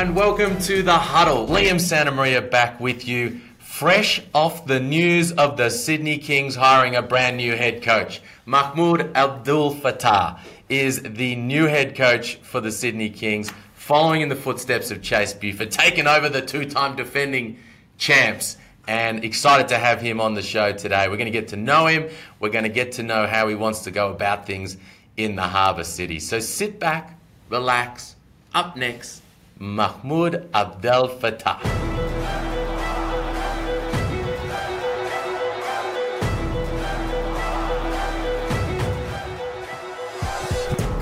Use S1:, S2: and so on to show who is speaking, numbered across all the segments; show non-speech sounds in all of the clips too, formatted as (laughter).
S1: and welcome to the huddle. Liam Santamaria back with you, fresh off the news of the Sydney Kings hiring a brand new head coach. Mahmoud Abdelfattah is the new head coach for the Sydney Kings, following in the footsteps of Chase Buford, taking over the two time defending champs. And excited to have him on the show today. We're going to get to know him. We're going to get to know how he wants to go about things in the harbour city. So sit back, relax. Up next, Mahmoud Abdelfattah.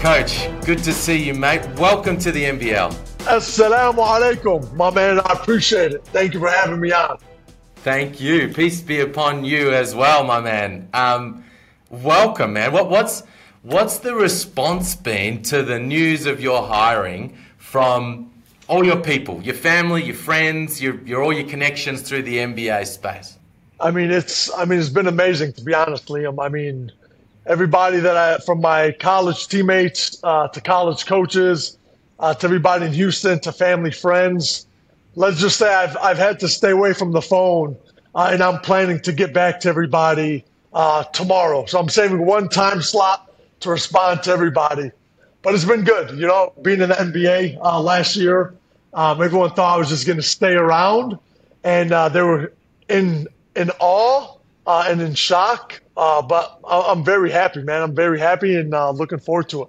S1: Coach, good to see you, mate. Welcome to the NBL.
S2: Assalamu alaikum, my man. I appreciate it. Thank you for having me on.
S1: Thank you. Peace be upon you as well, my man. Um, welcome, man. What, what's what's the response been to the news of your hiring from all your people, your family, your friends, your, your all your connections through the NBA space?
S2: I mean, it's I mean, it's been amazing to be honest, Liam. I mean, everybody that I from my college teammates uh, to college coaches uh, to everybody in Houston to family friends. Let's just say I've I've had to stay away from the phone, uh, and I'm planning to get back to everybody uh, tomorrow. So I'm saving one time slot to respond to everybody. But it's been good, you know, being in the NBA uh, last year. Um, everyone thought I was just going to stay around, and uh, they were in in awe and in shock uh, but I'm very happy, man. I'm very happy and uh, looking forward to it.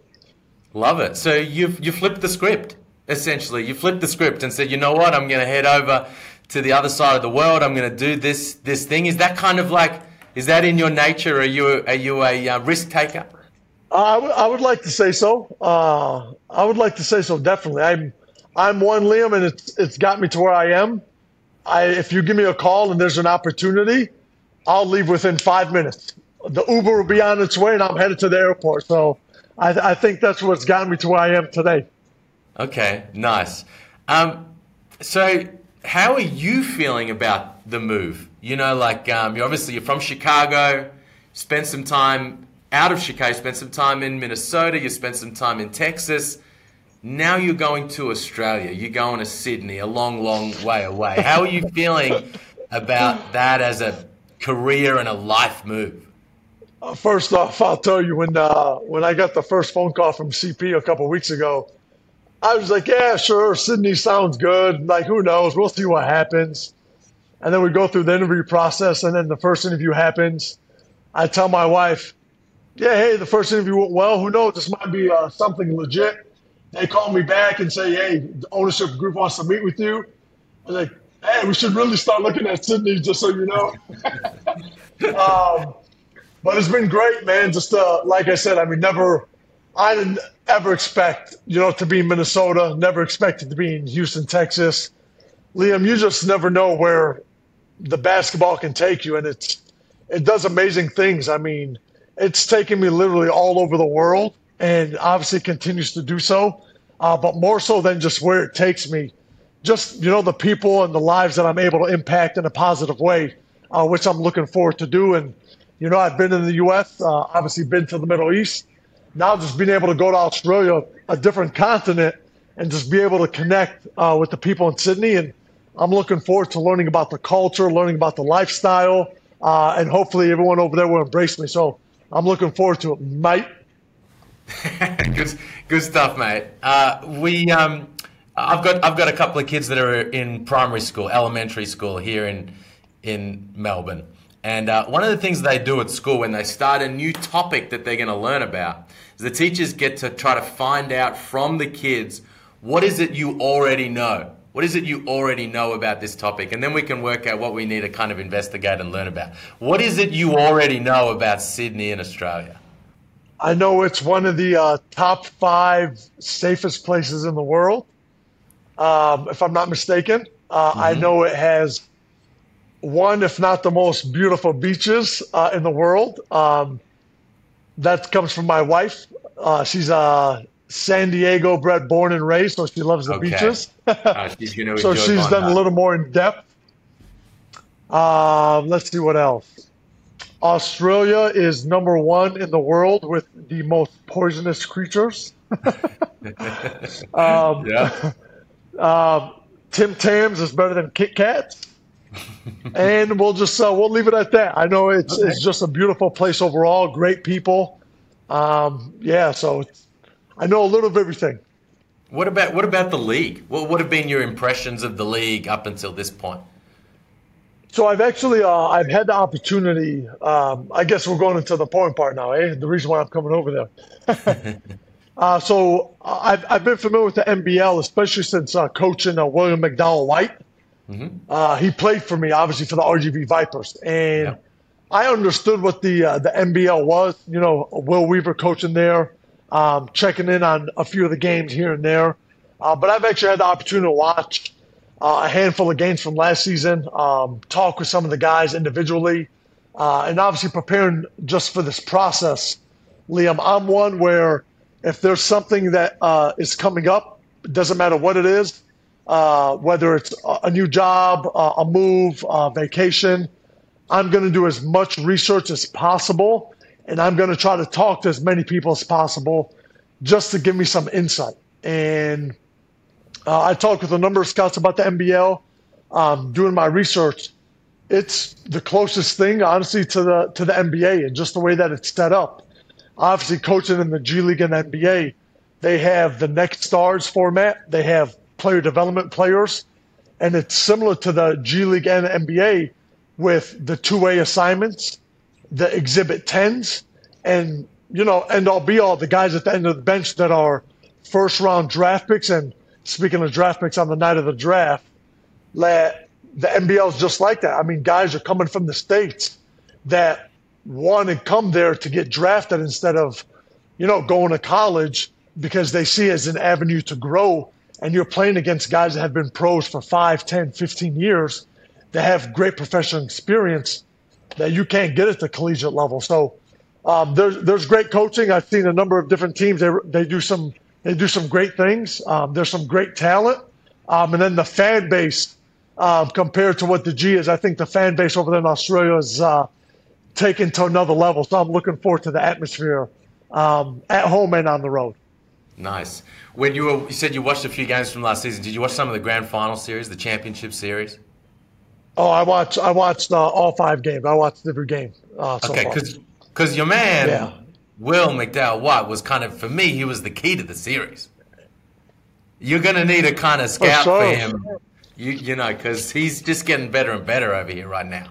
S1: Love it. So you've you flipped the script essentially. You flipped the script and said, you know what? I'm going to head over to the other side of the world. I'm going to do this this thing. Is that kind of like is that in your nature? Are you are you a uh, risk taker?
S2: Uh, I, w- I would like to say so. Uh, I would like to say so. Definitely. I'm I'm one Liam, and it's it's got me to where I am. I if you give me a call and there's an opportunity, I'll leave within five minutes the Uber will be on its way, and I'm headed to the airport. So I, I think that's what's gotten me to where I am today.
S1: Okay, nice. Um, so how are you feeling about the move? You know, like um, you're obviously you're from Chicago, spent some time out of Chicago, spent some time in Minnesota, you spent some time in Texas. Now you're going to Australia. You're going to Sydney, a long, long way away. How are you feeling about that as a career and a life move?
S2: Uh, first off, I'll tell you when uh, when I got the first phone call from CP a couple weeks ago, I was like, "Yeah, sure, Sydney sounds good. Like, who knows? We'll see what happens." And then we go through the interview process, and then the first interview happens. I tell my wife, "Yeah, hey, the first interview went well. Who knows? This might be uh, something legit." They call me back and say, "Hey, the ownership group wants to meet with you." I was like, "Hey, we should really start looking at Sydney, just so you know." (laughs) um, but it's been great, man. Just uh, like I said, I mean, never, I didn't ever expect, you know, to be in Minnesota. Never expected to be in Houston, Texas. Liam, you just never know where the basketball can take you, and it's it does amazing things. I mean, it's taken me literally all over the world, and obviously continues to do so. Uh, but more so than just where it takes me, just you know the people and the lives that I'm able to impact in a positive way, uh, which I'm looking forward to do. And you know, I've been in the U.S., uh, obviously been to the Middle East. Now just being able to go to Australia, a different continent, and just be able to connect uh, with the people in Sydney. And I'm looking forward to learning about the culture, learning about the lifestyle, uh, and hopefully everyone over there will embrace me. So I'm looking forward to it, mate. (laughs)
S1: good, good stuff, mate. Uh, we, um, I've got, I've got a couple of kids that are in primary school, elementary school here in, in Melbourne. And uh, one of the things they do at school when they start a new topic that they're going to learn about is the teachers get to try to find out from the kids what is it you already know? What is it you already know about this topic? And then we can work out what we need to kind of investigate and learn about. What is it you already know about Sydney and Australia?
S2: I know it's one of the uh, top five safest places in the world, um, if I'm not mistaken. Uh, mm-hmm. I know it has one, if not the most beautiful beaches uh, in the world. Um, that comes from my wife. Uh, she's a San Diego bred, born and raised, so she loves the okay. beaches. (laughs) uh, you know, (laughs) so she's done that. a little more in depth. Um, let's see what else. Australia is number one in the world with the most poisonous creatures. (laughs) um, yeah. Uh, Tim Tams is better than Kit Kats. and we'll just uh, we'll leave it at that. I know it's okay. it's just a beautiful place overall, great people. Um, yeah, so I know a little of everything.
S1: What about what about the league? What would have been your impressions of the league up until this point?
S2: So I've actually uh, I've had the opportunity. Um, I guess we're going into the point part now, eh? The reason why I'm coming over there. (laughs) uh, so I've I've been familiar with the NBL, especially since uh, coaching uh, William McDowell White. Mm-hmm. Uh, he played for me, obviously, for the RGV Vipers, and yeah. I understood what the uh, the NBL was. You know, Will Weaver coaching there, um, checking in on a few of the games here and there. but I've actually had the opportunity to watch uh, a handful of games from last season, um, talk with some of the guys individually, uh, and obviously preparing just for this process. Liam, I'm one where if there's something that uh, is coming up, it doesn't matter what it is, uh, whether it's a new job, uh, a move, a vacation, I'm going to do as much research as possible, and I'm going to try to talk to as many people as possible just to give me some insight. And uh, I talked with a number of scouts about the NBL, um, doing my research. It's the closest thing, honestly, to the to the NBA and just the way that it's set up. Obviously, coaching in the G League and NBA, they have the next stars format. They have player development players, and it's similar to the G League and NBA with the two way assignments, the exhibit tens, and you know, end all be all the guys at the end of the bench that are first round draft picks and speaking of draft picks on the night of the draft, that the NBL is just like that. I mean, guys are coming from the states that want to come there to get drafted instead of, you know, going to college because they see as an avenue to grow. And you're playing against guys that have been pros for 5, 10, 15 years that have great professional experience that you can't get at the collegiate level. So um, there's there's great coaching. I've seen a number of different teams. They they do some they do some great things. Um, there's some great talent. Um, and then the fan base, uh, compared to what the G is, I think the fan base over there in Australia is uh, taken to another level. So I'm looking forward to the atmosphere um, at home and on the road.
S1: Nice. When you were, you said you watched a few games from last season. Did you watch some of the grand final series, the championship series?
S2: Oh, I watched. I watched uh, all five games. I watched every game. Uh, so
S1: okay, because because your man, yeah. Will McDowell White was kind of, for me, he was the key to the series. You're going to need a kind of scout for, sure. for him, you, you know, because he's just getting better and better over here right now.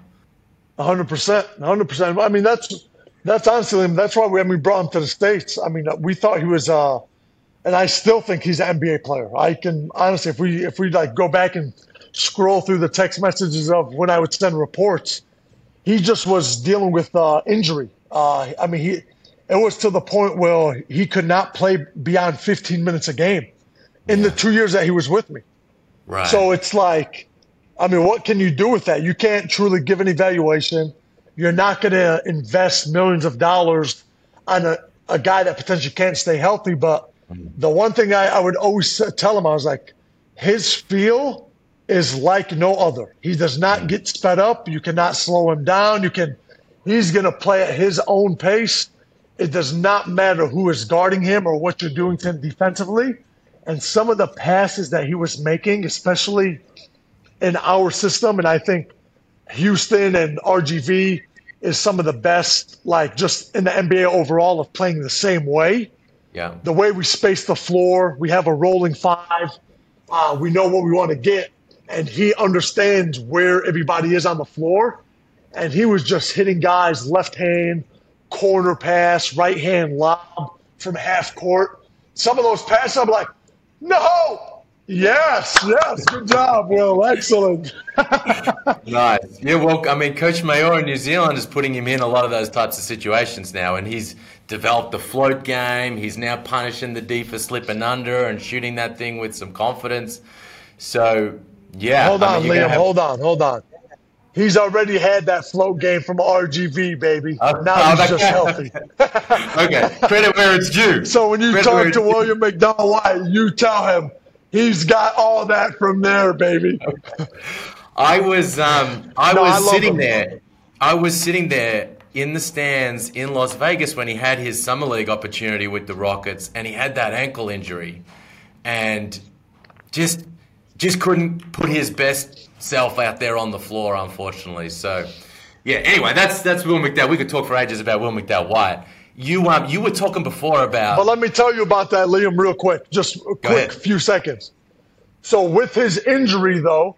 S2: 100%. 100%. I mean, that's that's honestly, that's why we, I mean, brought him to the States. I mean, we thought he was, uh, and I still think he's an NBA player. I can, honestly, if we, if we like go back and scroll through the text messages of when I would send reports, he just was dealing with uh, injury. Uh, I mean, he, it was to the point where he could not play beyond 15 minutes a game in the two years that he was with me. Right. So it's like, I mean, what can you do with that? You can't truly give an evaluation. You're not going to invest millions of dollars on a, a guy that potentially can't stay healthy. But mm-hmm. the one thing I, I would always tell him, I was like, his feel is like no other. He does not get sped up. You cannot slow him down. You can, he's going to play at his own pace it does not matter who is guarding him or what you're doing to him defensively. And some of the passes that he was making, especially in our system, and I think Houston and RGV is some of the best, like just in the NBA overall, of playing the same way.
S1: Yeah.
S2: The way we space the floor, we have a rolling five. Uh, we know what we want to get, and he understands where everybody is on the floor. And he was just hitting guys left hand, corner pass, right hand lob from half court. Some of those passes, I'm like, no. Yes, yes, good job, Will. Excellent. (laughs)
S1: nice. Yeah, well, I mean, Coach Maor in New Zealand is putting him in a lot of those types of situations now, and he's developed the float game. He's now punishing the D for slipping under and shooting that thing with some confidence. So, yeah.
S2: Hold on, I mean, Liam. Have... Hold on, hold on. He's already had that float game from RGV, baby. Uh, now he's just healthy. (laughs) (laughs)
S1: okay, credit where it's due.
S2: So when you credit talk to William McDowell White, you tell him he's got all that from there, baby. (laughs)
S1: I was, um, I no, was I sitting him. there. I was sitting there in the stands in Las Vegas when he had his summer league opportunity with the Rockets, and he had that ankle injury, and just just couldn't put his best self out there on the floor, unfortunately. So, yeah. Anyway, that's that's Will McDowell. We could talk for ages about Will McDowell White. You um you were talking before about.
S2: But let me tell you about that, Liam, real quick. Just a quick
S1: ahead.
S2: few seconds. So with his injury, though,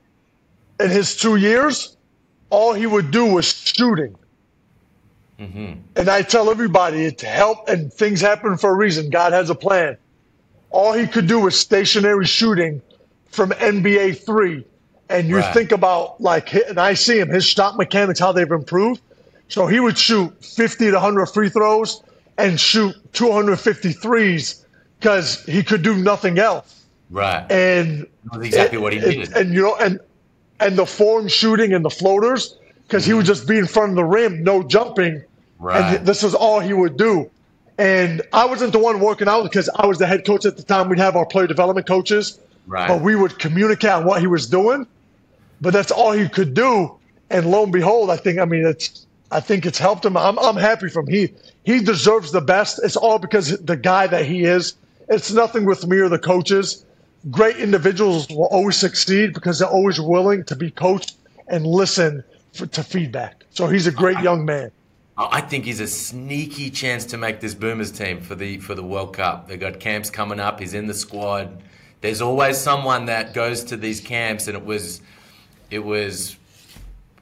S2: in his two years, all he would do was shooting. And I tell everybody it's help and things happen for a reason. God has a plan. All he could do was stationary shooting from NBA three. And you
S1: Right.
S2: think about like, and I see him, his shot mechanics, how they've improved. So he would shoot 50 to 100 free throws and shoot 250 threes because he could do nothing else.
S1: right.
S2: And
S1: That's exactly what he needed.
S2: And you know, and and the form shooting and the floaters, because he would mm-hmm. just be in front of the rim, no jumping.
S1: Right.
S2: And this is all he would do. And I wasn't the one working out because I was the head coach at the time. We'd have our player development coaches.
S1: Right.
S2: But we would communicate on what he was doing. But that's all he could do. And lo and behold, I think I mean it's I think it's helped him. I'm I'm happy from he he deserves the best. It's all because the guy that he is. It's nothing with me or the coaches. Great individuals will always succeed because they're always willing to be coached and listen for, to feedback. So he's a great young man.
S1: I think he's a sneaky chance to make this Boomers team for the for the World Cup. They've got camps coming up. He's in the squad. There's always someone that goes to these camps, and it was, it was,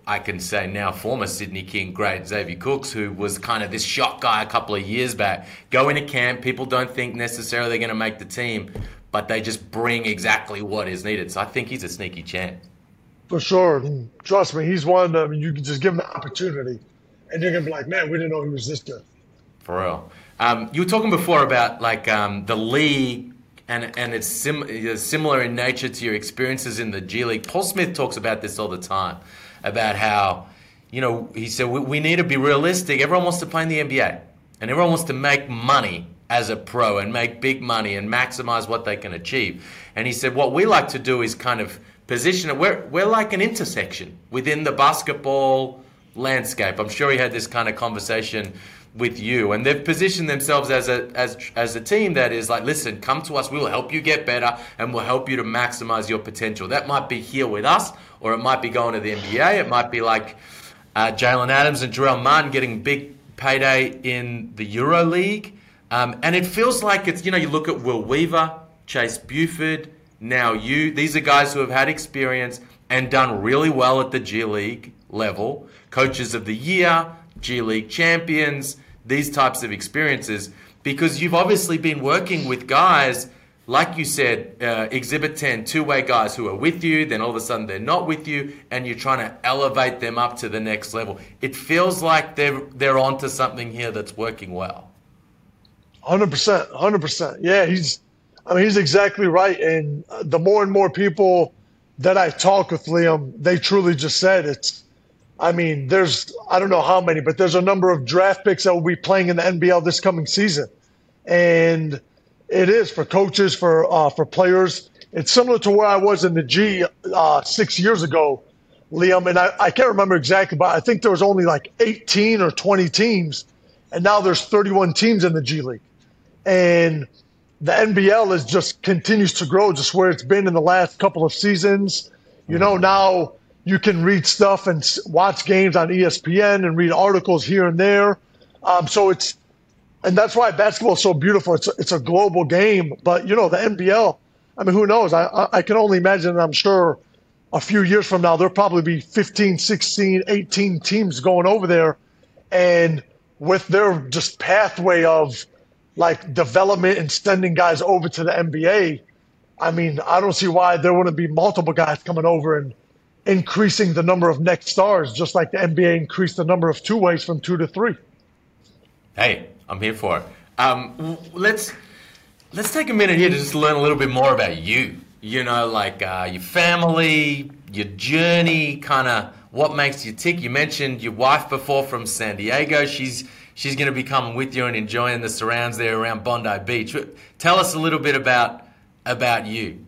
S1: I can say now former Sydney King great Xavier Cooks, who was kind of this shock guy a couple of years back. Go into camp, people don't think necessarily they're going to make the team, but they just bring exactly what is needed. So I think he's a sneaky chance.
S2: For sure. And trust me, he's one that I mean, you can just give him the opportunity and you're going to be like, man, we didn't know he was this good.
S1: For real. Um, you were talking before about like um, the league, and and it's sim- similar in nature to your experiences in the G League. Paul Smith talks about this all the time, about how, you know, he said we, we need to be realistic. Everyone wants to play in the NBA, and everyone wants to make money as a pro and make big money and maximize what they can achieve. And he said what we like to do is kind of position it. We're we're like an intersection within the basketball landscape. I'm sure he had this kind of conversation with you, and they've positioned themselves as a as as a team that is like, listen, come to us. We will help you get better, and we'll help you to maximize your potential. That might be here with us, or it might be going to the NBA. It might be like uh, Jalen Adams and Jarell Martin getting big payday in the Euro League. Um, and it feels like it's, you know, you look at Will Weaver, Chase Buford, now you. These are guys who have had experience and done really well at the G League level. Coaches of the year, G League champions, these types of experiences. Because you've obviously been working with guys, like you said, uh, Exhibit 10, two way guys who are with you, then all of a sudden they're not with you, and you're trying to elevate them up to the next level. It feels like they're, they're onto something here that's working well.
S2: Hundred percent, hundred percent. Yeah, he's. I mean, he's exactly right. And the more and more people that I talk with, Liam, they truly just said it's. I mean, there's I don't know how many, but there's a number of draft picks that will be playing in the NBL this coming season, and it is for coaches, for uh, for players. It's similar to where I was in the G uh, six years ago, Liam, and I, I can't remember exactly, but I think there was only like 18 or 20 teams, and now there's 31 teams in the G League and the NBL is just continues to grow, just where it's been in the last couple of seasons. You know, now you can read stuff and watch games on ESPN and read articles here and there. Um, so it's, and that's why basketball is so beautiful. It's a, it's a global game, but you know the NBL. I mean, who knows? I, I can only imagine. I'm sure a few years from now there'll probably be 15, 16, 18 teams going over there, and with their just pathway of like development and sending guys over to the NBA, I mean, I don't see why there wouldn't be multiple guys coming over and increasing the number of next stars, just like the NBA increased the number of two ways from two to three.
S1: Hey, I'm here for it. Um, let's let's take a minute here to just learn a little bit more about you. You know, like uh, your family, your journey, kind of what makes you tick. You mentioned your wife before from San Diego. She's she's going to be coming with you and enjoying the surrounds there around Bondi Beach. Tell us a little bit about about you.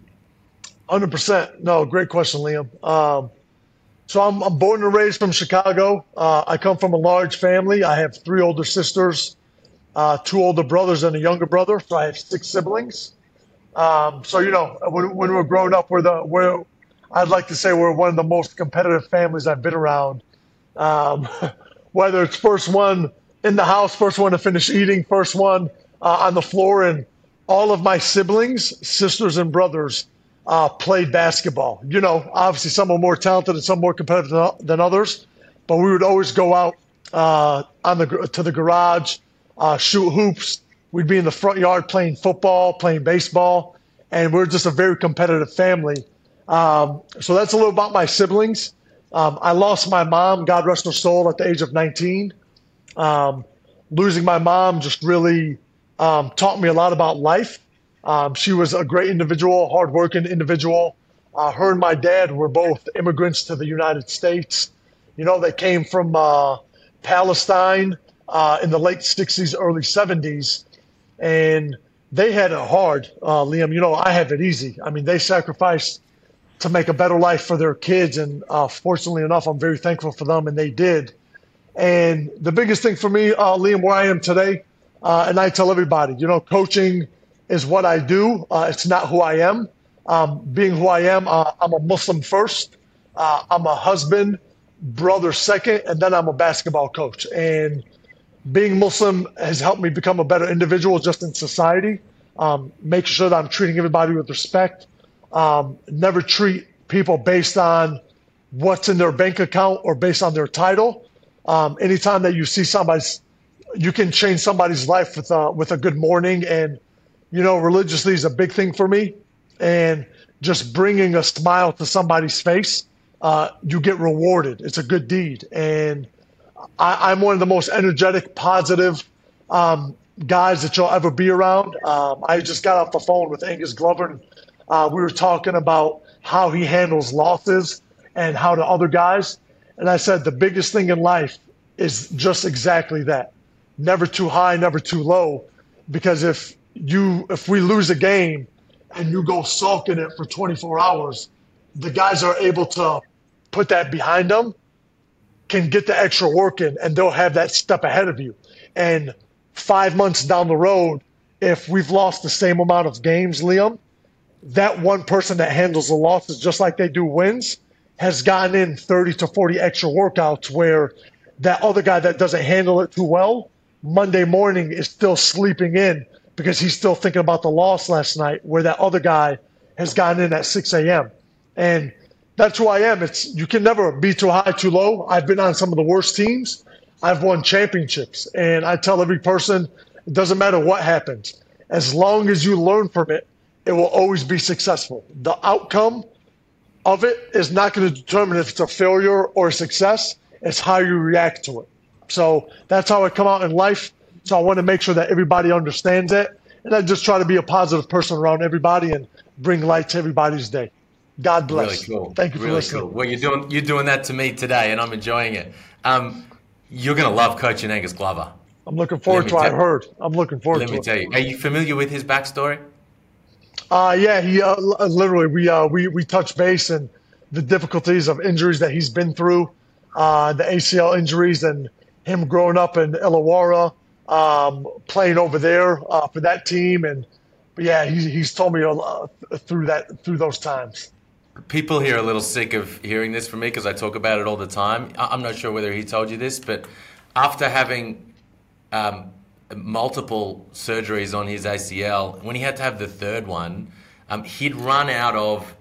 S2: Hundred percent. No, great question, Liam. Um, so I'm, I'm born and raised from Chicago. Uh, I come from a large family. I have three older sisters, uh, two older brothers, and a younger brother. So I have six siblings. Um, so you know, when, when we're growing up, we're the we're I'd like to say we're one of the most competitive families I've been around. Um, (laughs) whether it's first one in the house, first one to finish eating, first one uh, on the floor, and all of my siblings, sisters, and brothers uh, played basketball. You know, obviously some are more talented and some more competitive than others, but we would always go out uh, on the to the garage, uh, shoot hoops. We'd be in the front yard playing football, playing baseball, and we're just a very competitive family. Um, so that's a little about my siblings. Um, I lost my mom, God rest her soul, at the age of 19. Um, losing my mom just really um, taught me a lot about life. Um, she was a great individual, hardworking individual. Uh, her and my dad were both immigrants to the United States. You know, they came from uh, Palestine uh, in the late 60s, early 70s, and they had it hard, uh, Liam. You know, I have it easy. I mean, they sacrificed to make a better life for their kids. And uh, fortunately enough, I'm very thankful for them, and they did. And the biggest thing for me, uh, Liam, where I am today, and I tell everybody, you know, coaching is what I do. Uh, it's not who I am. Um, being who I am, uh, I'm a Muslim first. Uh, I'm a husband, brother second, and then I'm a basketball coach. And being Muslim has helped me become a better individual just in society. Um, making sure that I'm treating everybody with respect, um, never treat people based on what's in their bank account or based on their title. Um, anytime that you see somebody's, you can change somebody's life with a, with a good morning. And, you know, religiously is a big thing for me. And just bringing a smile to somebody's face, uh, you get rewarded. It's a good deed. And I, am one of the most energetic, positive um, guys that you'll ever be around. Um, I just got off the phone with Angus Glover uh, we were talking about how he handles losses and how to other guys. And I said the biggest thing in life is just exactly that. Never too high, never too low. Because if you if we lose a game and you go sulking it for 24 hours, the guys are able to put that behind them, can get the extra work in, and they'll have that step ahead of you. And five months down the road, if we've lost the same amount of games, Liam, that one person that handles the losses just like they do wins has gotten in 30 to 40 extra workouts where that other guy that doesn't handle it too well Monday morning is still sleeping in because he's still thinking about the loss last night where that other guy has gotten in at 6 a.m. And that's who I am. It's you can never be too high, too low. I've been on some of the worst teams. I've won championships. And I tell every person, it doesn't matter what happens. As long as you learn from it it will always be successful. The outcome of it is not going to determine if it's a failure or a success. It's how you react to it. So that's how I come out in life. So I want to make sure that everybody understands it. And I just try to be a positive person around everybody and bring light to everybody's day. God bless.
S1: Really cool.
S2: Thank you for
S1: really
S2: listening.
S1: Cool. Well, you're doing you're doing that to me today, and I'm enjoying it. Um, you're going to love coaching Angus Glover.
S2: I'm looking forward to. it. I heard. I'm looking forward
S1: let
S2: to.
S1: Let me tell you. Are you familiar with his backstory?
S2: Uh, yeah, he uh, literally we uh, we we touched base and the difficulties of injuries that he's been through, uh, the ACL injuries, and him growing up in Illawarra, um, playing over there uh, for that team, and but yeah, he's he's told me uh, through that through those times.
S1: People here are a little sick of hearing this from me because I talk about it all the time. I'm not sure whether he told you this, but after having um, multiple surgeries on his ACL. When he had to have the third one, um, he'd run out of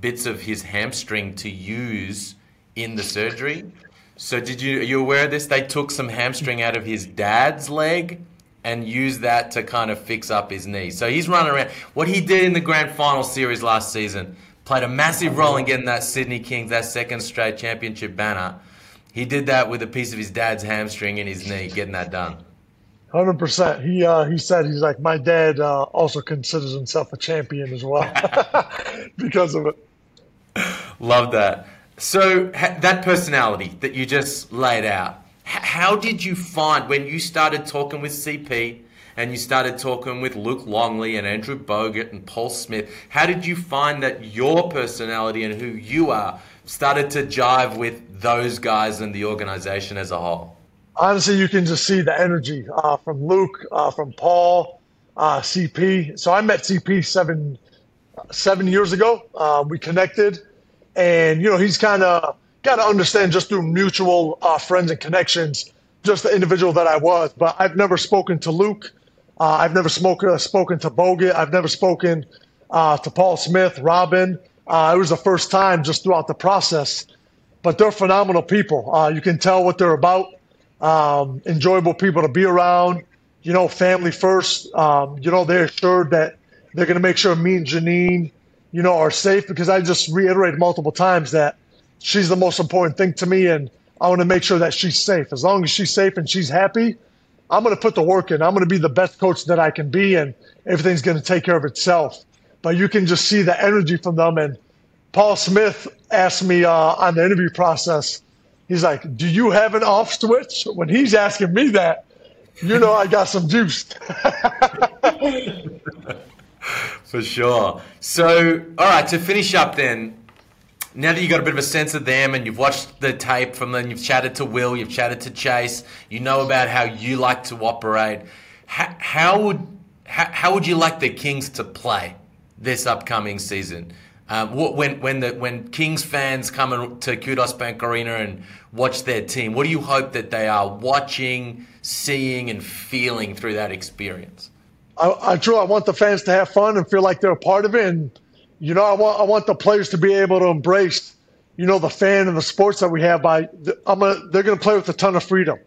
S1: bits of his hamstring to use in the surgery. So did you are you aware of this? They took some hamstring out of his dad's leg and used that to kind of fix up his knee. So he's running around. What he did in the grand final series last season played a massive role in getting that Sydney Kings that second straight championship banner. He did that with a piece of his dad's hamstring in his knee, getting that done.
S2: Hundred percent. He uh, he said he's like my dad uh, also considers himself a champion as well (laughs) because of it.
S1: Love that. So that personality that you just laid out, how did you find when you started talking with CP and you started talking with Luke Longley and Andrew Bogut and Paul Smith? How did you find that your personality and who you are started to jive with those guys and the organization as a whole?
S2: honestly, you can just see the energy uh, from Luke, uh, from Paul, uh, CP. So I met CP seven seven years ago. Uh, we connected, and you know he's kind of got to understand just through mutual uh, friends and connections, just the individual that I was. But I've never spoken to Luke. Uh, I've never spoken uh, spoken to Bogut. I've never spoken uh, to Paul Smith, Robin. Uh, it was the first time just throughout the process. But they're phenomenal people. Uh, you can tell what they're about. Um, enjoyable people to be around. You know, family first. Um, you know, they're assured that they're going to make sure me and Janine, you know, are safe because I just reiterated multiple times that she's the most important thing to me, and I want to make sure that she's safe. As long as she's safe and she's happy, I'm going to put the work in. I'm going to be the best coach that I can be, and everything's going to take care of itself. But you can just see the energy from them. And Paul Smith asked me uh, on the interview process, he's like, "Do you have an off switch?" When he's asking me that, you know, I got some juice. (laughs) (laughs)
S1: For sure. So, all right, to finish up then, now that you've got a bit of a sense of them and you've watched the tape from them, you've chatted to Will, you've chatted to Chase, you know about how you like to operate. How, how would how, how, would you like the Kings to play this upcoming season? Um, when when the when Kings fans come to Kudos Bank Arena and watch their team, what do you hope that they are watching, seeing, and feeling through that experience?
S2: I, I true. I want the fans to have fun and feel like they're a part of it. And you know, I want I want the players to be able to embrace, you know, the fan and the sports that we have. By I'm gonna, they're going to play with a ton of freedom.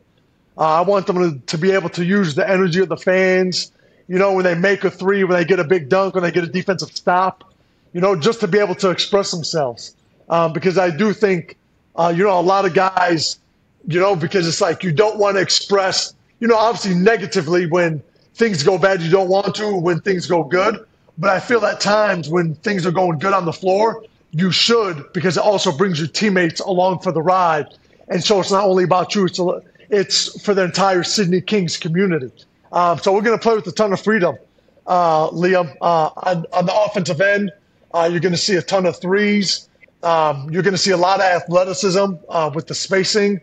S2: Uh, I want them to, to be able to use the energy of the fans. You know, when they make a three, when they get a big dunk, when they get a defensive stop. You know, just to be able to express themselves. Um, because I do think, uh, you know, a lot of guys, you know, because it's like you don't want to express, you know, obviously negatively when things go bad, you don't want to. When things go good, but I feel at times when things are going good on the floor, you should because it also brings your teammates along for the ride. And so it's not only about you; it's a, it's for the entire Sydney Kings community. Um, so we're going to play with a ton of freedom, uh, Liam. Uh, on, on, the offensive end, uh, you're going to see a ton of threes. Um, you're going to see a lot of athleticism uh, with the spacing,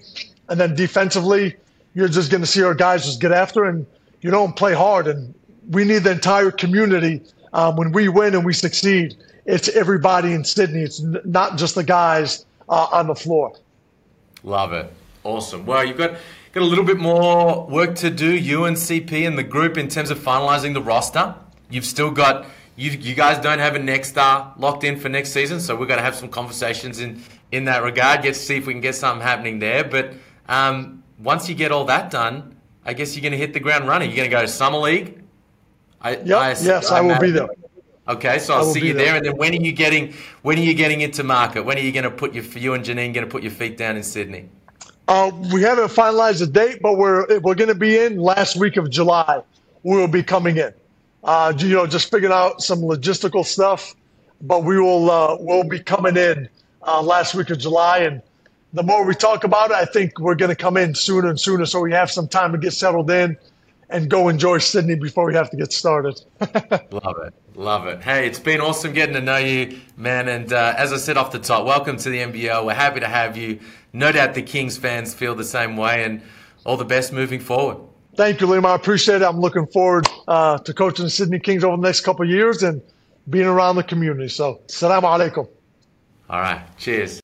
S2: and then defensively, you're just going to see our guys just get after and you don't play hard. And we need the entire community um, when we win and we succeed. It's everybody in Sydney. It's n- not just the guys uh, on the floor.
S1: Love it. Awesome. Well, you've got got a little bit more work to do, you and CP and the group, in terms of finalising the roster. You've still got you, you guys don't have a next star locked in for next season, so we're going to have some conversations in in that regard. Get to see if we can get something happening there. But um, once you get all that done, I guess you're going to hit the ground running. You're going to go to summer league.
S2: I, yep. I, yes, I, I will be there.
S1: Okay, so I'll see you there. there. And then when are you getting when are you getting into market? When are you going to put your you and Janine going to put your feet down in Sydney?
S2: Uh, we haven't finalized the date, but we're we're going to be in last week of July. We will be coming in. Uh, you know, just figuring out some logistical stuff, but we will uh, we'll be coming in uh, last week of July, and the more we talk about it, I think we're going to come in sooner and sooner, so we have some time to get settled in and go enjoy Sydney before we have to get started. (laughs)
S1: Love it. Love it. Hey, it's been awesome getting to know you, man. And uh, as I said off the top, welcome to the NBL. We're happy to have you. No doubt the Kings fans feel the same way, and all the best moving forward.
S2: Thank you, Liam. I appreciate it. I'm looking forward uh, to coaching the Sydney Kings over the next couple of years and being around the community. So, salam alaikum.
S1: All right. Cheers.